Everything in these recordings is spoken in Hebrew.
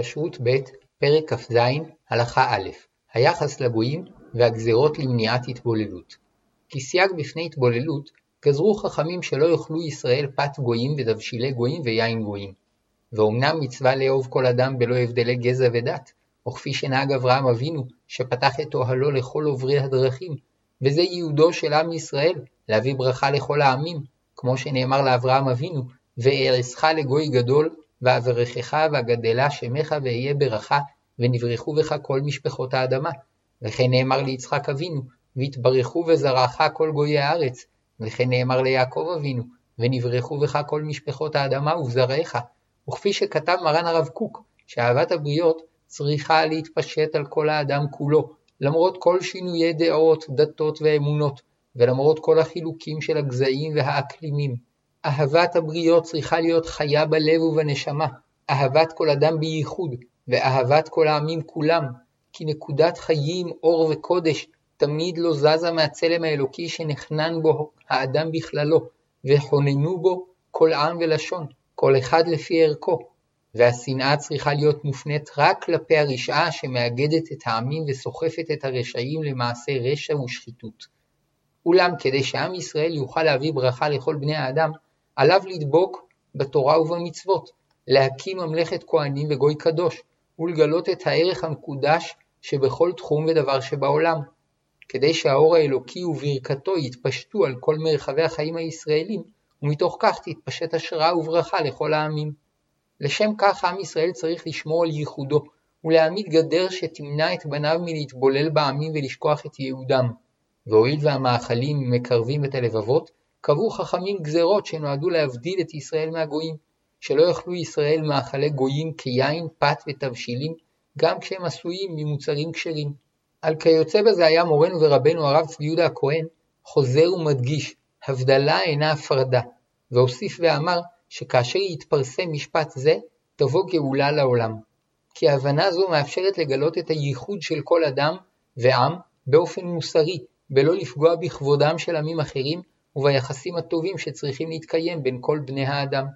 כשרות ב', פרק כ"ז, הלכה א', היחס לגויים והגזרות למניעת התבוללות. כסייג בפני התבוללות, גזרו חכמים שלא יאכלו ישראל פת גויים ותבשילי גויים ויין גויים. ואומנם מצווה לאהוב כל אדם בלא הבדלי גזע ודת, או כפי שנהג אברהם אבינו, שפתח את אוהלו לכל עוברי הדרכים, וזה ייעודו של עם ישראל, להביא ברכה לכל העמים, כמו שנאמר לאברהם אבינו, וארסך לגוי גדול, ואברכך ואגדלה שמך ואהיה ברכה, ונברכו בך כל משפחות האדמה. וכן נאמר ליצחק אבינו, והתברכו בזרעך כל גויי הארץ. וכן נאמר ליעקב אבינו, ונברכו בך כל משפחות האדמה ובזרעך. וכפי שכתב מרן הרב קוק, שאהבת הבריות צריכה להתפשט על כל האדם כולו, למרות כל שינויי דעות, דתות ואמונות, ולמרות כל החילוקים של הגזעים והאקלימים. אהבת הבריות צריכה להיות חיה בלב ובנשמה, אהבת כל אדם בייחוד, ואהבת כל העמים כולם, כי נקודת חיים, אור וקודש, תמיד לא זזה מהצלם האלוקי שנחנן בו האדם בכללו, וכוננו בו כל עם ולשון, כל אחד לפי ערכו. והשנאה צריכה להיות מופנית רק כלפי הרשעה שמאגדת את העמים וסוחפת את הרשעים למעשה רשע ושחיתות. אולם כדי שעם ישראל יוכל להביא ברכה לכל בני האדם, עליו לדבוק בתורה ובמצוות, להקים ממלכת כהנים וגוי קדוש, ולגלות את הערך המקודש שבכל תחום ודבר שבעולם. כדי שהאור האלוקי וברכתו יתפשטו על כל מרחבי החיים הישראלים, ומתוך כך תתפשט השראה וברכה לכל העמים. לשם כך עם ישראל צריך לשמור על ייחודו, ולהעמיד גדר שתמנע את בניו מלהתבולל בעמים ולשכוח את ייעודם. והואיל והמאכלים מקרבים את הלבבות, קבעו חכמים גזרות שנועדו להבדיל את ישראל מהגויים, שלא יאכלו ישראל מאכלי גויים כיין, פת ותבשילים, גם כשהם עשויים ממוצרים כשרים. על כיוצא בזה היה מורנו ורבנו הרב צבי יהודה הכהן, חוזר ומדגיש, הבדלה אינה הפרדה, והוסיף ואמר שכאשר יתפרסם משפט זה, תבוא גאולה לעולם. כי הבנה זו מאפשרת לגלות את הייחוד של כל אדם ועם באופן מוסרי, בלא לפגוע בכבודם של עמים אחרים וביחסים הטובים שצריכים להתקיים בין כל בני האדם.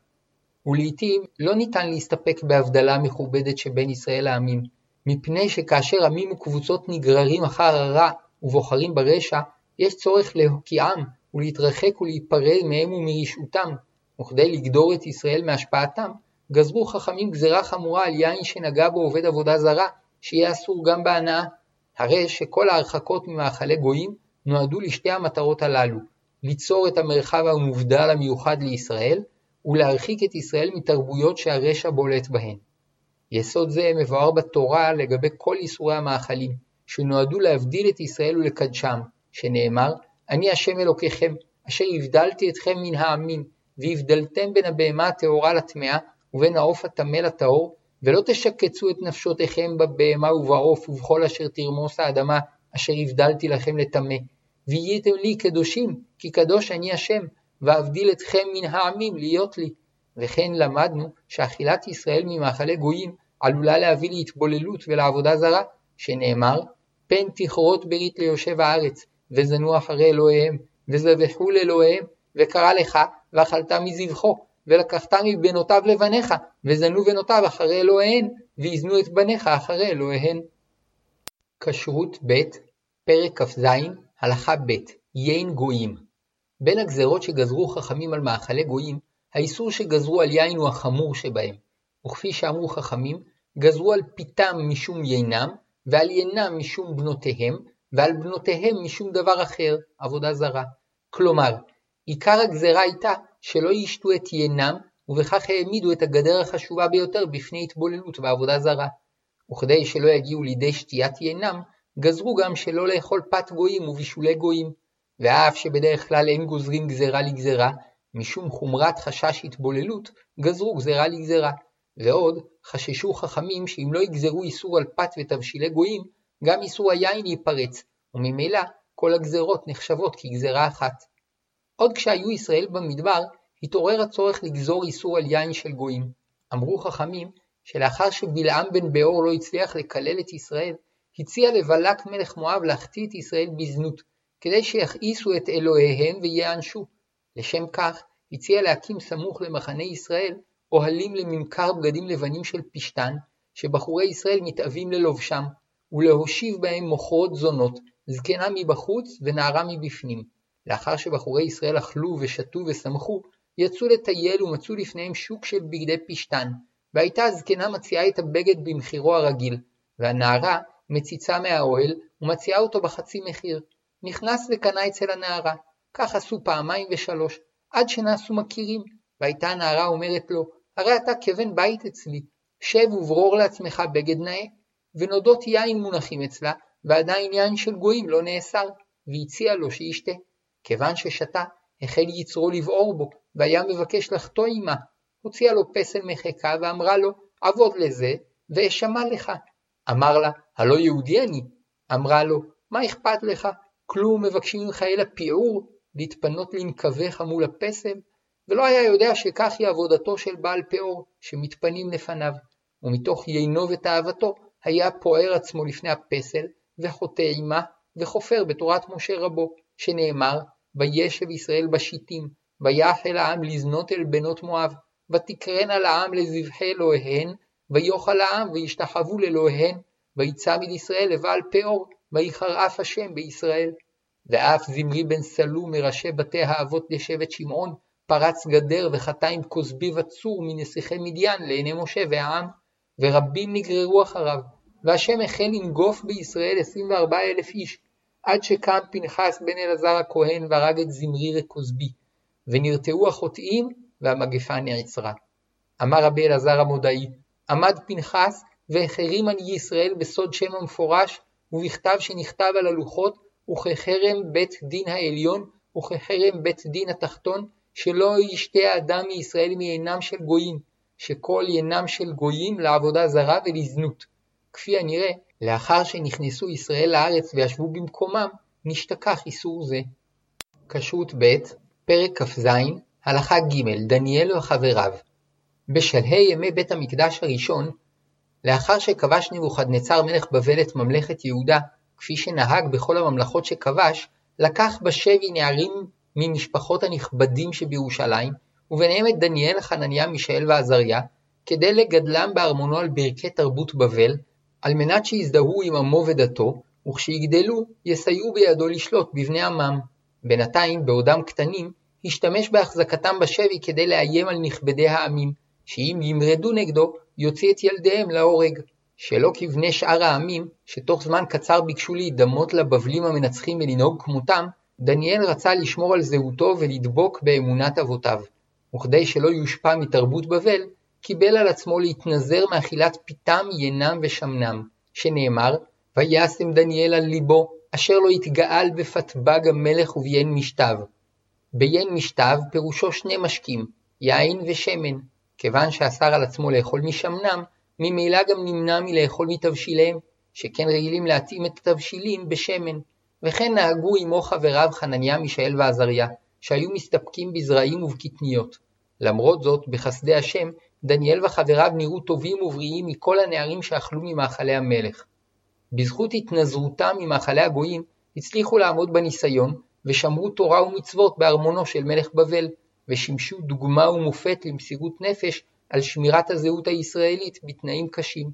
ולעיתים לא ניתן להסתפק בהבדלה מכובדת שבין ישראל לעמים, מפני שכאשר עמים וקבוצות נגררים אחר הרע ובוחרים ברשע, יש צורך להוקיעם ולהתרחק ולהיפרד מהם ומרשעותם, וכדי לגדור את ישראל מהשפעתם, גזרו חכמים גזרה חמורה על יין שנגע בו עובד עבודה זרה, שיהיה אסור גם בהנאה. הרי שכל ההרחקות ממאכלי גויים נועדו לשתי המטרות הללו, ליצור את המרחב המובדל המיוחד לישראל, ולהרחיק את ישראל מתרבויות שהרשע בולט בהן. יסוד זה מבואר בתורה לגבי כל איסורי המאכלים, שנועדו להבדיל את ישראל ולקדשם, שנאמר, אני השם אלוקיכם, אשר הבדלתי אתכם מן העמים, והבדלתם בין הבהמה הטהורה לטמאה, ובין העוף הטמא לטהור, ולא תשקצו את נפשותיכם בבהמה ובעוף ובכל אשר תרמוס האדמה, אשר הבדלתי לכם לטמא, והייתם לי קדושים, כי קדוש אני השם, ואבדיל אתכם מן העמים להיות לי. וכן למדנו שאכילת ישראל ממאכלי גויים עלולה להביא להתבוללות ולעבודה זרה, שנאמר, פן תכרות ברית ליושב הארץ, וזנו אחרי אלוהיהם, וזבחו לאלוהיהם, וקרא לך, ואכלת מזבחו, ולקחת מבנותיו לבניך, וזנו בנותיו אחרי אלוהיהן, ויזנו את בניך אחרי אלוהיהן. כשרות ב', פרק כ"ז, הלכה ב' יין גויים בין הגזרות שגזרו חכמים על מאכלי גויים, האיסור שגזרו על יין הוא החמור שבהם, וכפי שאמרו חכמים, גזרו על פיתם משום יינם, ועל יינם משום בנותיהם, ועל בנותיהם משום דבר אחר, עבודה זרה. כלומר, עיקר הגזרה הייתה שלא ישתו את יינם, ובכך העמידו את הגדר החשובה ביותר בפני התבוללות ועבודה זרה. וכדי שלא יגיעו לידי שתיית יינם, גזרו גם שלא לאכול פת גויים ובישולי גויים, ואף שבדרך כלל אין גוזרים גזרה לגזרה, משום חומרת חשש התבוללות, גזרו גזרה לגזרה. ועוד, חששו חכמים שאם לא יגזרו איסור על פת ותבשילי גויים, גם איסור היין ייפרץ, וממילא כל הגזרות נחשבות כגזרה אחת. עוד כשהיו ישראל במדבר, התעורר הצורך לגזור איסור על יין של גויים. אמרו חכמים, שלאחר שבלעם בן באור לא הצליח לקלל את ישראל, הציע לבלק מלך מואב להחטיא את ישראל בזנות, כדי שיכעיסו את אלוהיהם וייענשו. לשם כך, הציע להקים סמוך למחנה ישראל אוהלים לממכר בגדים לבנים של פשתן, שבחורי ישראל מתאווים ללובשם, ולהושיב בהם מוכרות זונות, זקנה מבחוץ ונערה מבפנים. לאחר שבחורי ישראל אכלו ושתו ושמחו, יצאו לטייל ומצאו לפניהם שוק של בגדי פשתן, והייתה הזקנה מציעה את הבגד במחירו הרגיל, והנערה מציצה מהאוהל ומציעה אותו בחצי מחיר. נכנס וקנה אצל הנערה. כך עשו פעמיים ושלוש, עד שנעשו מכירים, והייתה הנערה אומרת לו, הרי אתה כבן בית אצלי, שב וברור לעצמך בגד נאה. ונודות יין מונחים אצלה, ועדיין יין של גויים לא נאסר, והציע לו שישתה. כיוון ששתה, החל יצרו לבעור בו, והיה מבקש לחטוא עמה. הוציאה לו פסל מחיקה ואמרה לו, עבוד לזה, ואשמע לך. אמר לה, הלא יהודי אני. אמרה לו, מה אכפת לך? כלום מבקשים ממך אלא פיעור, להתפנות לנקביך מול הפסל? ולא היה יודע שכך היא עבודתו של בעל פאור, שמתפנים לפניו, ומתוך יינו ותאוותו, היה פוער עצמו לפני הפסל, וחוטא עמה, וחופר בתורת משה רבו, שנאמר, וישב ישראל בשיטים, ויחל העם לזנות אל בנות מואב, ותקרנה לעם לזבחי אלוהיהן, ויאכל העם וישתחוו לאלוהיהן, ויצמד ישראל לבעל פאור, ויחרף השם בישראל. ואף זמרי בן סלום מראשי בתי האבות לשבט שמעון, פרץ גדר וחטא עם כוסבי וצור מנסיכי מדיין לעיני משה והעם, ורבים נגררו אחריו, והשם החל לנגוף בישראל עשרים וארבע אלף איש, עד שקם פנחס בן אלעזר הכהן והרג את זמרי וכוסבי, ונרתעו החוטאים והמגפה נעצרה. אמר רבי אלעזר המודעי, עמד פנחס והחרים עניי ישראל בסוד שם המפורש, ובכתב שנכתב על הלוחות, וכחרם בית דין העליון, וכחרם בית דין התחתון, שלא ישתה האדם מישראל מעינם של גויים, שכל ינם של גויים לעבודה זרה ולזנות. כפי הנראה, לאחר שנכנסו ישראל לארץ וישבו במקומם, נשתכח איסור זה. כשרות ב', פרק כ"ז, הלכה ג', דניאל וחבריו. בשלהי ימי בית המקדש הראשון, לאחר שכבש נבוכדנצר מלך בבל את ממלכת יהודה, כפי שנהג בכל הממלכות שכבש, לקח בשבי נערים ממשפחות הנכבדים שבירושלים, וביניהם את דניאל, חנניה, מישאל ועזריה, כדי לגדלם בארמונו על ברכי תרבות בבל, על מנת שיזדהו עם עמו ודתו, וכשיגדלו, יסייעו בידו לשלוט בבני עמם. בינתיים, בעודם קטנים, השתמש בהחזקתם בשבי כדי לאיים על נכבדי העמים, שאם ימרדו נגדו, יוציא את ילדיהם להורג. שלא כבני שאר העמים, שתוך זמן קצר ביקשו להידמות לבבלים המנצחים ולנהוג כמותם, דניאל רצה לשמור על זהותו ולדבוק באמונת אבותיו. וכדי שלא יושפע מתרבות בבל, קיבל על עצמו להתנזר מאכילת פיתם, ינם ושמנם, שנאמר, וישם דניאל על ליבו, אשר לא יתגאל בפתבג המלך וביין משתיו. ביין משתיו פירושו שני משקים, יין ושמן, כיוון שאסר על עצמו לאכול משמנם, ממילא גם נמנע מלאכול מתבשיליהם, שכן רגילים להתאים את התבשילים בשמן, וכן נהגו עמו חבריו חנניה, מישאל ועזריה, שהיו מסתפקים בזרעים ובקטניות. למרות זאת, בחסדי השם, דניאל וחבריו נראו טובים ובריאים מכל הנערים שאכלו ממאכלי המלך. בזכות התנזרותם ממאכלי הגויים, הצליחו לעמוד בניסיון, ושמרו תורה ומצוות בארמונו של מלך בבל, ושימשו דוגמה ומופת למסירות נפש על שמירת הזהות הישראלית בתנאים קשים.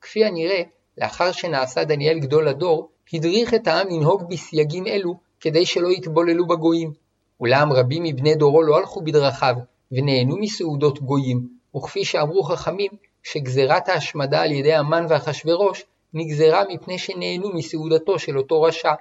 כפי הנראה, לאחר שנעשה דניאל גדול הדור, הדריך את העם לנהוג בסייגים אלו כדי שלא יתבוללו בגויים. אולם רבים מבני דורו לא הלכו בדרכיו, ונהנו מסעודות גויים, וכפי שאמרו חכמים, שגזירת ההשמדה על ידי המן ואחשורוש נגזרה מפני שנהנו מסעודתו של אותו רשע.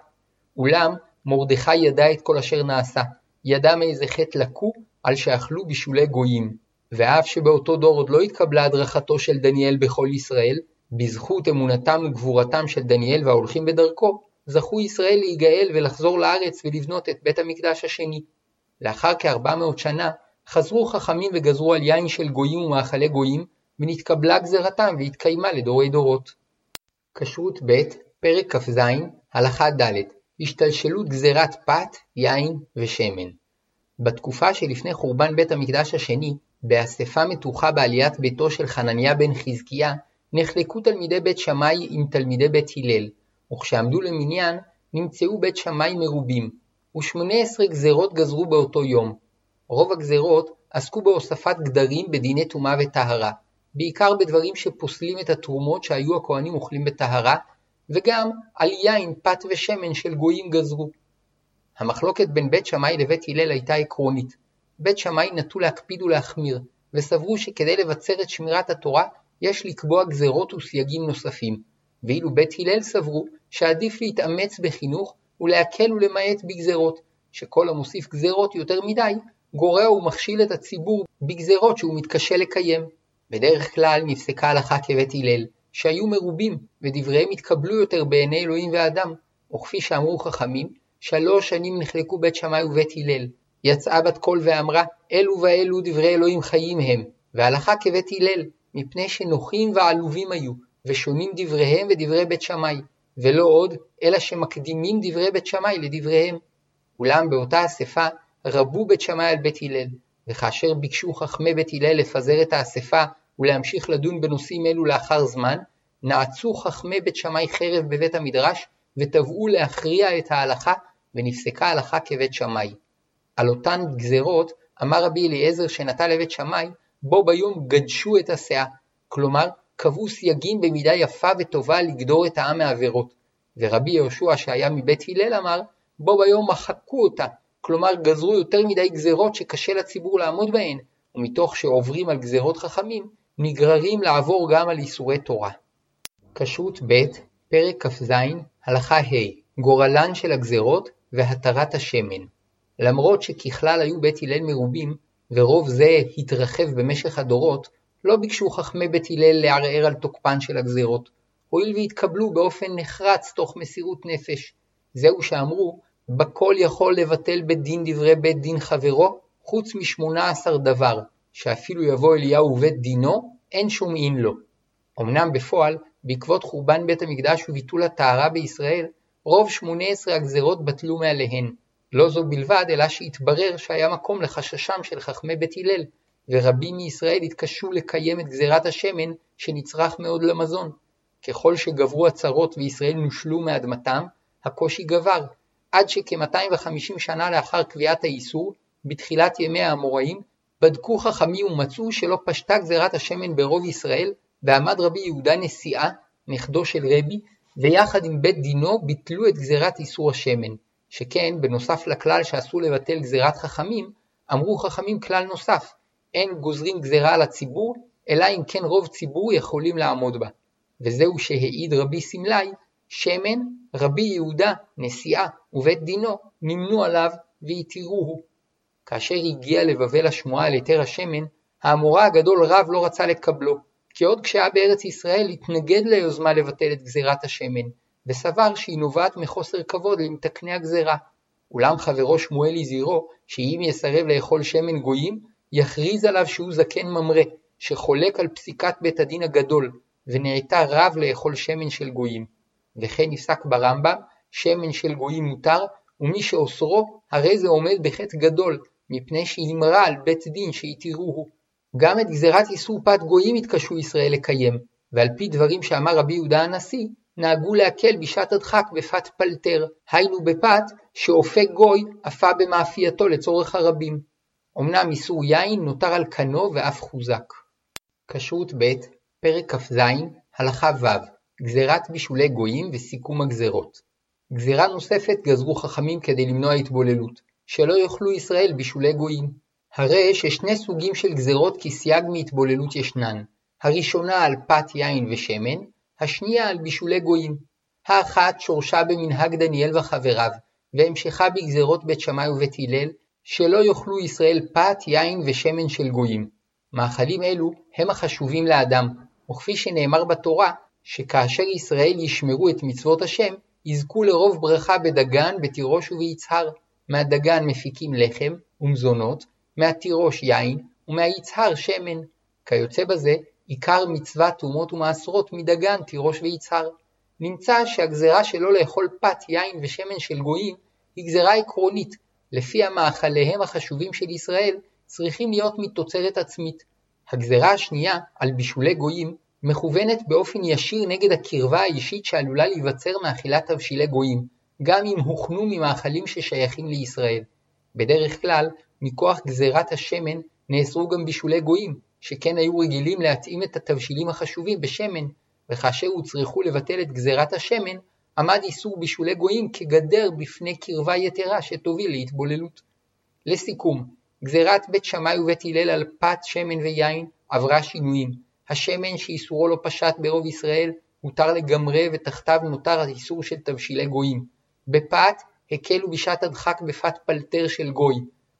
אולם מרדכי ידע את כל אשר נעשה, ידע מאיזה חטא לקו על שאכלו בשולי גויים. ואף שבאותו דור עוד לא התקבלה הדרכתו של דניאל בכל ישראל, בזכות אמונתם וגבורתם של דניאל וההולכים בדרכו, זכו ישראל להיגאל ולחזור לארץ ולבנות את בית המקדש השני. לאחר כ-400 שנה, חזרו חכמים וגזרו על יין של גויים ומאכלי גויים, ונתקבלה גזרתם והתקיימה לדורי דורות. כשרות ב', פרק כ"ז, הלכה ד', השתלשלות גזירת פת, יין ושמן. בתקופה שלפני חורבן בית המקדש השני, באספה מתוחה בעליית ביתו של חנניה בן חזקיה, נחלקו תלמידי בית שמאי עם תלמידי בית הלל, וכשעמדו למניין, נמצאו בית שמאי מרובים, ושמונה עשרה גזרות גזרו באותו יום. רוב הגזרות עסקו בהוספת גדרים בדיני טומאה וטהרה, בעיקר בדברים שפוסלים את התרומות שהיו הכהנים אוכלים בטהרה, וגם על יין, פת ושמן של גויים גזרו. המחלוקת בין בית שמאי לבית הלל הייתה עקרונית. בית שמאי נטו להקפיד ולהחמיר, וסברו שכדי לבצר את שמירת התורה, יש לקבוע גזרות וסייגים נוספים, ואילו בית הלל סברו שעדיף להתאמץ בחינוך ולהקל ולמעט בגזרות, שכל המוסיף גזרות יותר מדי, גורע ומכשיל את הציבור בגזרות שהוא מתקשה לקיים. בדרך כלל נפסקה הלכה כבית הלל, שהיו מרובים, ודבריהם התקבלו יותר בעיני אלוהים ואדם, וכפי שאמרו חכמים, שלוש שנים נחלקו בית שמאי ובית הלל. יצאה בת קול ואמרה, אלו ואלו דברי אלוהים חיים הם, והלכה כבית הלל, מפני שנוחים ועלובים היו, ושונים דבריהם ודברי בית שמאי, ולא עוד, אלא שמקדימים דברי בית שמאי לדבריהם. אולם באותה אספה רבו בית שמאי על בית הלל, וכאשר ביקשו חכמי בית הלל לפזר את האספה ולהמשיך לדון בנושאים אלו לאחר זמן, נעצו חכמי בית שמאי חרב בבית המדרש, ותבעו להכריע את ההלכה, ונפסקה הלכה כבית שמאי. על אותן גזרות אמר רבי אליעזר שנטה לבית שמאי, בו ביום גדשו את הסאה, כלומר קבעו סייגים במידה יפה וטובה לגדור את העם מעבירות. ורבי יהושע שהיה מבית הלל אמר, בו ביום מחקו אותה, כלומר גזרו יותר מדי גזרות שקשה לציבור לעמוד בהן, ומתוך שעוברים על גזרות חכמים, נגררים לעבור גם על איסורי תורה. כשרות ב', פרק כ"ז, הלכה ה', גורלן של הגזרות והתרת השמן. למרות שככלל היו בית הלל מרובים, ורוב זה התרחב במשך הדורות, לא ביקשו חכמי בית הלל לערער על תוקפן של הגזרות, הואיל והתקבלו באופן נחרץ תוך מסירות נפש. זהו שאמרו, בכל יכול לבטל בית דין דברי בית דין חברו, חוץ משמונה עשר דבר, שאפילו יבוא אליהו ובית דינו, אין שומעין לו. אמנם בפועל, בעקבות חורבן בית המקדש וביטול הטהרה בישראל, רוב שמונה עשרה הגזרות בטלו מעליהן. לא זו בלבד, אלא שהתברר שהיה מקום לחששם של חכמי בית הלל, ורבים מישראל התקשו לקיים את גזירת השמן שנצרך מאוד למזון. ככל שגברו הצרות וישראל נושלו מאדמתם, הקושי גבר, עד שכ-250 שנה לאחר קביעת האיסור, בתחילת ימי האמוראים, בדקו חכמים ומצאו שלא פשטה גזירת השמן ברוב ישראל, ועמד רבי יהודה נשיאה, נכדו של רבי, ויחד עם בית דינו ביטלו את גזירת איסור השמן. שכן, בנוסף לכלל שאסור לבטל גזירת חכמים, אמרו חכמים כלל נוסף, אין גוזרים גזירה על הציבור, אלא אם כן רוב ציבור יכולים לעמוד בה. וזהו שהעיד רבי סמלי, שמן, רבי יהודה, נשיאה ובית דינו, נמנו עליו והתירוהו. כאשר הגיע לבבל השמועה על היתר השמן, האמורה הגדול רב לא רצה לקבלו, כי עוד כשהיה בארץ ישראל התנגד ליוזמה לבטל את גזירת השמן, וסבר שהיא נובעת מחוסר כבוד למתקני הגזירה. אולם חברו שמואל הזהירו שאם יסרב לאכול שמן גויים, יכריז עליו שהוא זקן ממרא, שחולק על פסיקת בית הדין הגדול, ונעתה רב לאכול שמן של גויים. וכן נפסק ברמב"ם, שמן של גויים מותר, ומי שאוסרו, הרי זה עומד בחטא גדול, מפני שהמרה על בית דין שהתירוהו. גם את גזירת איסור פת גויים התקשו ישראל לקיים, ועל פי דברים שאמר רבי יהודה הנשיא, נהגו להקל בשעת הדחק בפת פלטר, היינו בפת שאופה גוי אפה במאפייתו לצורך הרבים. אמנם איסור יין נותר על כנו ואף חוזק. כשרות ב', פרק כ"ז, הלכה ו', גזירת בישולי גויים וסיכום הגזירות. גזירה נוספת גזרו חכמים כדי למנוע התבוללות, שלא יאכלו ישראל בישולי גויים. הרי ששני סוגים של גזירות כסייג מהתבוללות ישנן, הראשונה על פת יין ושמן, השנייה על בישולי גויים. האחת שורשה במנהג דניאל וחבריו, והמשכה בגזרות בית שמאי ובית הלל, שלא יאכלו ישראל פת, יין ושמן של גויים. מאכלים אלו הם החשובים לאדם, וכפי שנאמר בתורה, שכאשר ישראל ישמרו את מצוות השם, יזכו לרוב ברכה בדגן, בתירוש וביצהר. מהדגן מפיקים לחם ומזונות, מהתירוש יין, ומהיצהר שמן. כיוצא בזה, עיקר מצוות תרומות ומעשרות מדגן, תירוש ויצהר. נמצא שהגזרה שלא לאכול פת, יין ושמן של גויים היא גזרה עקרונית, לפיה מאכליהם החשובים של ישראל צריכים להיות מתוצרת עצמית. הגזרה השנייה, על בישולי גויים, מכוונת באופן ישיר נגד הקרבה האישית שעלולה להיווצר מאכילת תבשילי גויים, גם אם הוכנו ממאכלים ששייכים לישראל. בדרך כלל, מכוח גזירת השמן נאסרו גם בישולי גויים, שכן היו רגילים להתאים את התבשילים החשובים בשמן, וכאשר הוצרכו לבטל את גזירת השמן, עמד איסור בישולי גויים כגדר בפני קרבה יתרה שתוביל להתבוללות. לסיכום, גזירת בית שמאי ובית הלל על פת, שמן ויין עברה שינויים. השמן שאיסורו לא פשט ברוב ישראל הותר לגמרי ותחתיו נותר האיסור של תבשילי גויים. בפת הקלו בשעת הדחק בפת פלטר של גוי,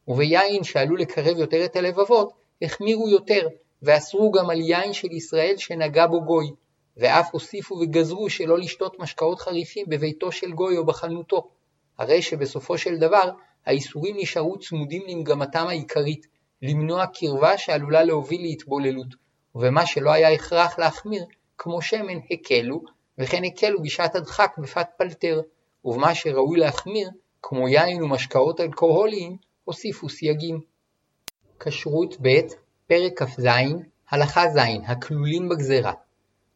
וביין שעלול לקרב יותר את הלבבות, החמירו יותר, ואסרו גם על יין של ישראל שנגע בו גוי, ואף הוסיפו וגזרו שלא לשתות משקאות חריפים בביתו של גוי או בחנותו. הרי שבסופו של דבר, האיסורים נשארו צמודים למגמתם העיקרית, למנוע קרבה שעלולה להוביל להתבוללות, ובמה שלא היה הכרח להחמיר, כמו שמן, הקלו, וכן הקלו בשעת הדחק בפת פלטר, ובמה שראוי להחמיר, כמו יין ומשקאות אלכוהוליים, הוסיפו סייגים. כשרות ב' פרק כ"ז הלכה ז' הכלולים בגזרה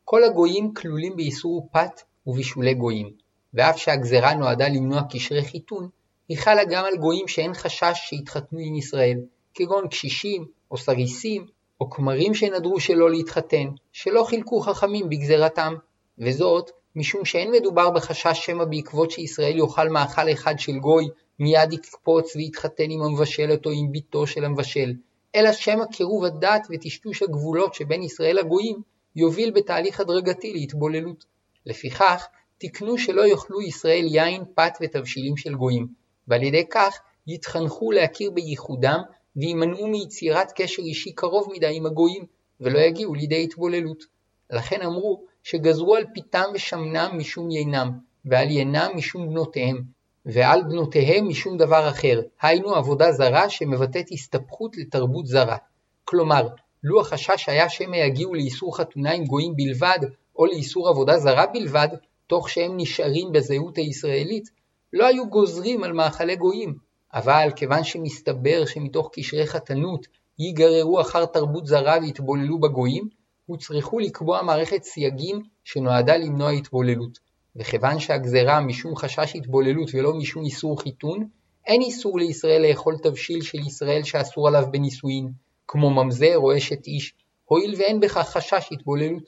כל הגויים כלולים באיסור פת ובישולי גויים, ואף שהגזרה נועדה למנוע קשרי חיתון, היא חלה גם על גויים שאין חשש שיתחתנו עם ישראל, כגון קשישים, או סריסים, או כמרים שנדרו שלא להתחתן, שלא חילקו חכמים בגזרתם, וזאת משום שאין מדובר בחשש שמא בעקבות שישראל יאכל מאכל אחד של גוי, מיד יקפוץ ויתחתן עם המבשלת או עם בתו של המבשל, אלא שמא קירוב הדעת וטשטוש הגבולות שבין ישראל לגויים יוביל בתהליך הדרגתי להתבוללות. לפיכך, תקנו שלא יאכלו ישראל יין, פת ותבשילים של גויים, ועל ידי כך יתחנכו להכיר בייחודם וימנעו מיצירת קשר אישי קרוב מדי עם הגויים, ולא יגיעו לידי התבוללות. לכן אמרו שגזרו על פיתם ושמנם משום יינם, ועל יינם משום בנותיהם, ועל בנותיהם משום דבר אחר, היינו עבודה זרה שמבטאת הסתפחות לתרבות זרה. כלומר, לו החשש היה שמא יגיעו לאיסור חתונה עם גויים בלבד, או לאיסור עבודה זרה בלבד, תוך שהם נשארים בזהות הישראלית, לא היו גוזרים על מאכלי גויים. אבל כיוון שמסתבר שמתוך קשרי חתנות ייגררו אחר תרבות זרה ויתבוללו בגויים, הוצרכו לקבוע מערכת סייגים שנועדה למנוע התבוללות. וכיוון שהגזרה משום חשש התבוללות ולא משום איסור חיתון, אין איסור לישראל לאכול תבשיל של ישראל שאסור עליו בנישואין, כמו ממזר או אשת איש, הואיל ואין בכך חשש התבוללות.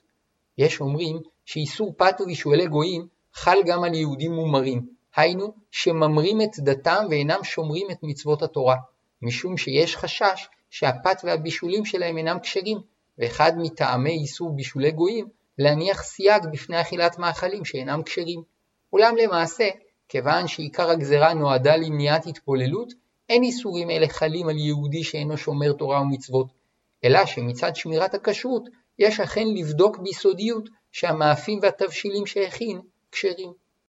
יש אומרים שאיסור פת ובישועלי גויים חל גם על יהודים מומרים, היינו שממרים את דתם ואינם שומרים את מצוות התורה, משום שיש חשש שהפת והבישולים שלהם אינם כשרים, ואחד מטעמי איסור בישולי גויים להניח סייג בפני אכילת מאכלים שאינם כשרים. אולם למעשה, כיוון שעיקר הגזרה נועדה למניעת התבוללות, אין איסורים אלה חלים על יהודי שאינו שומר תורה ומצוות, אלא שמצד שמירת הכשרות, יש אכן לבדוק ביסודיות שהמאפים והתבשילים שהכין כשרים.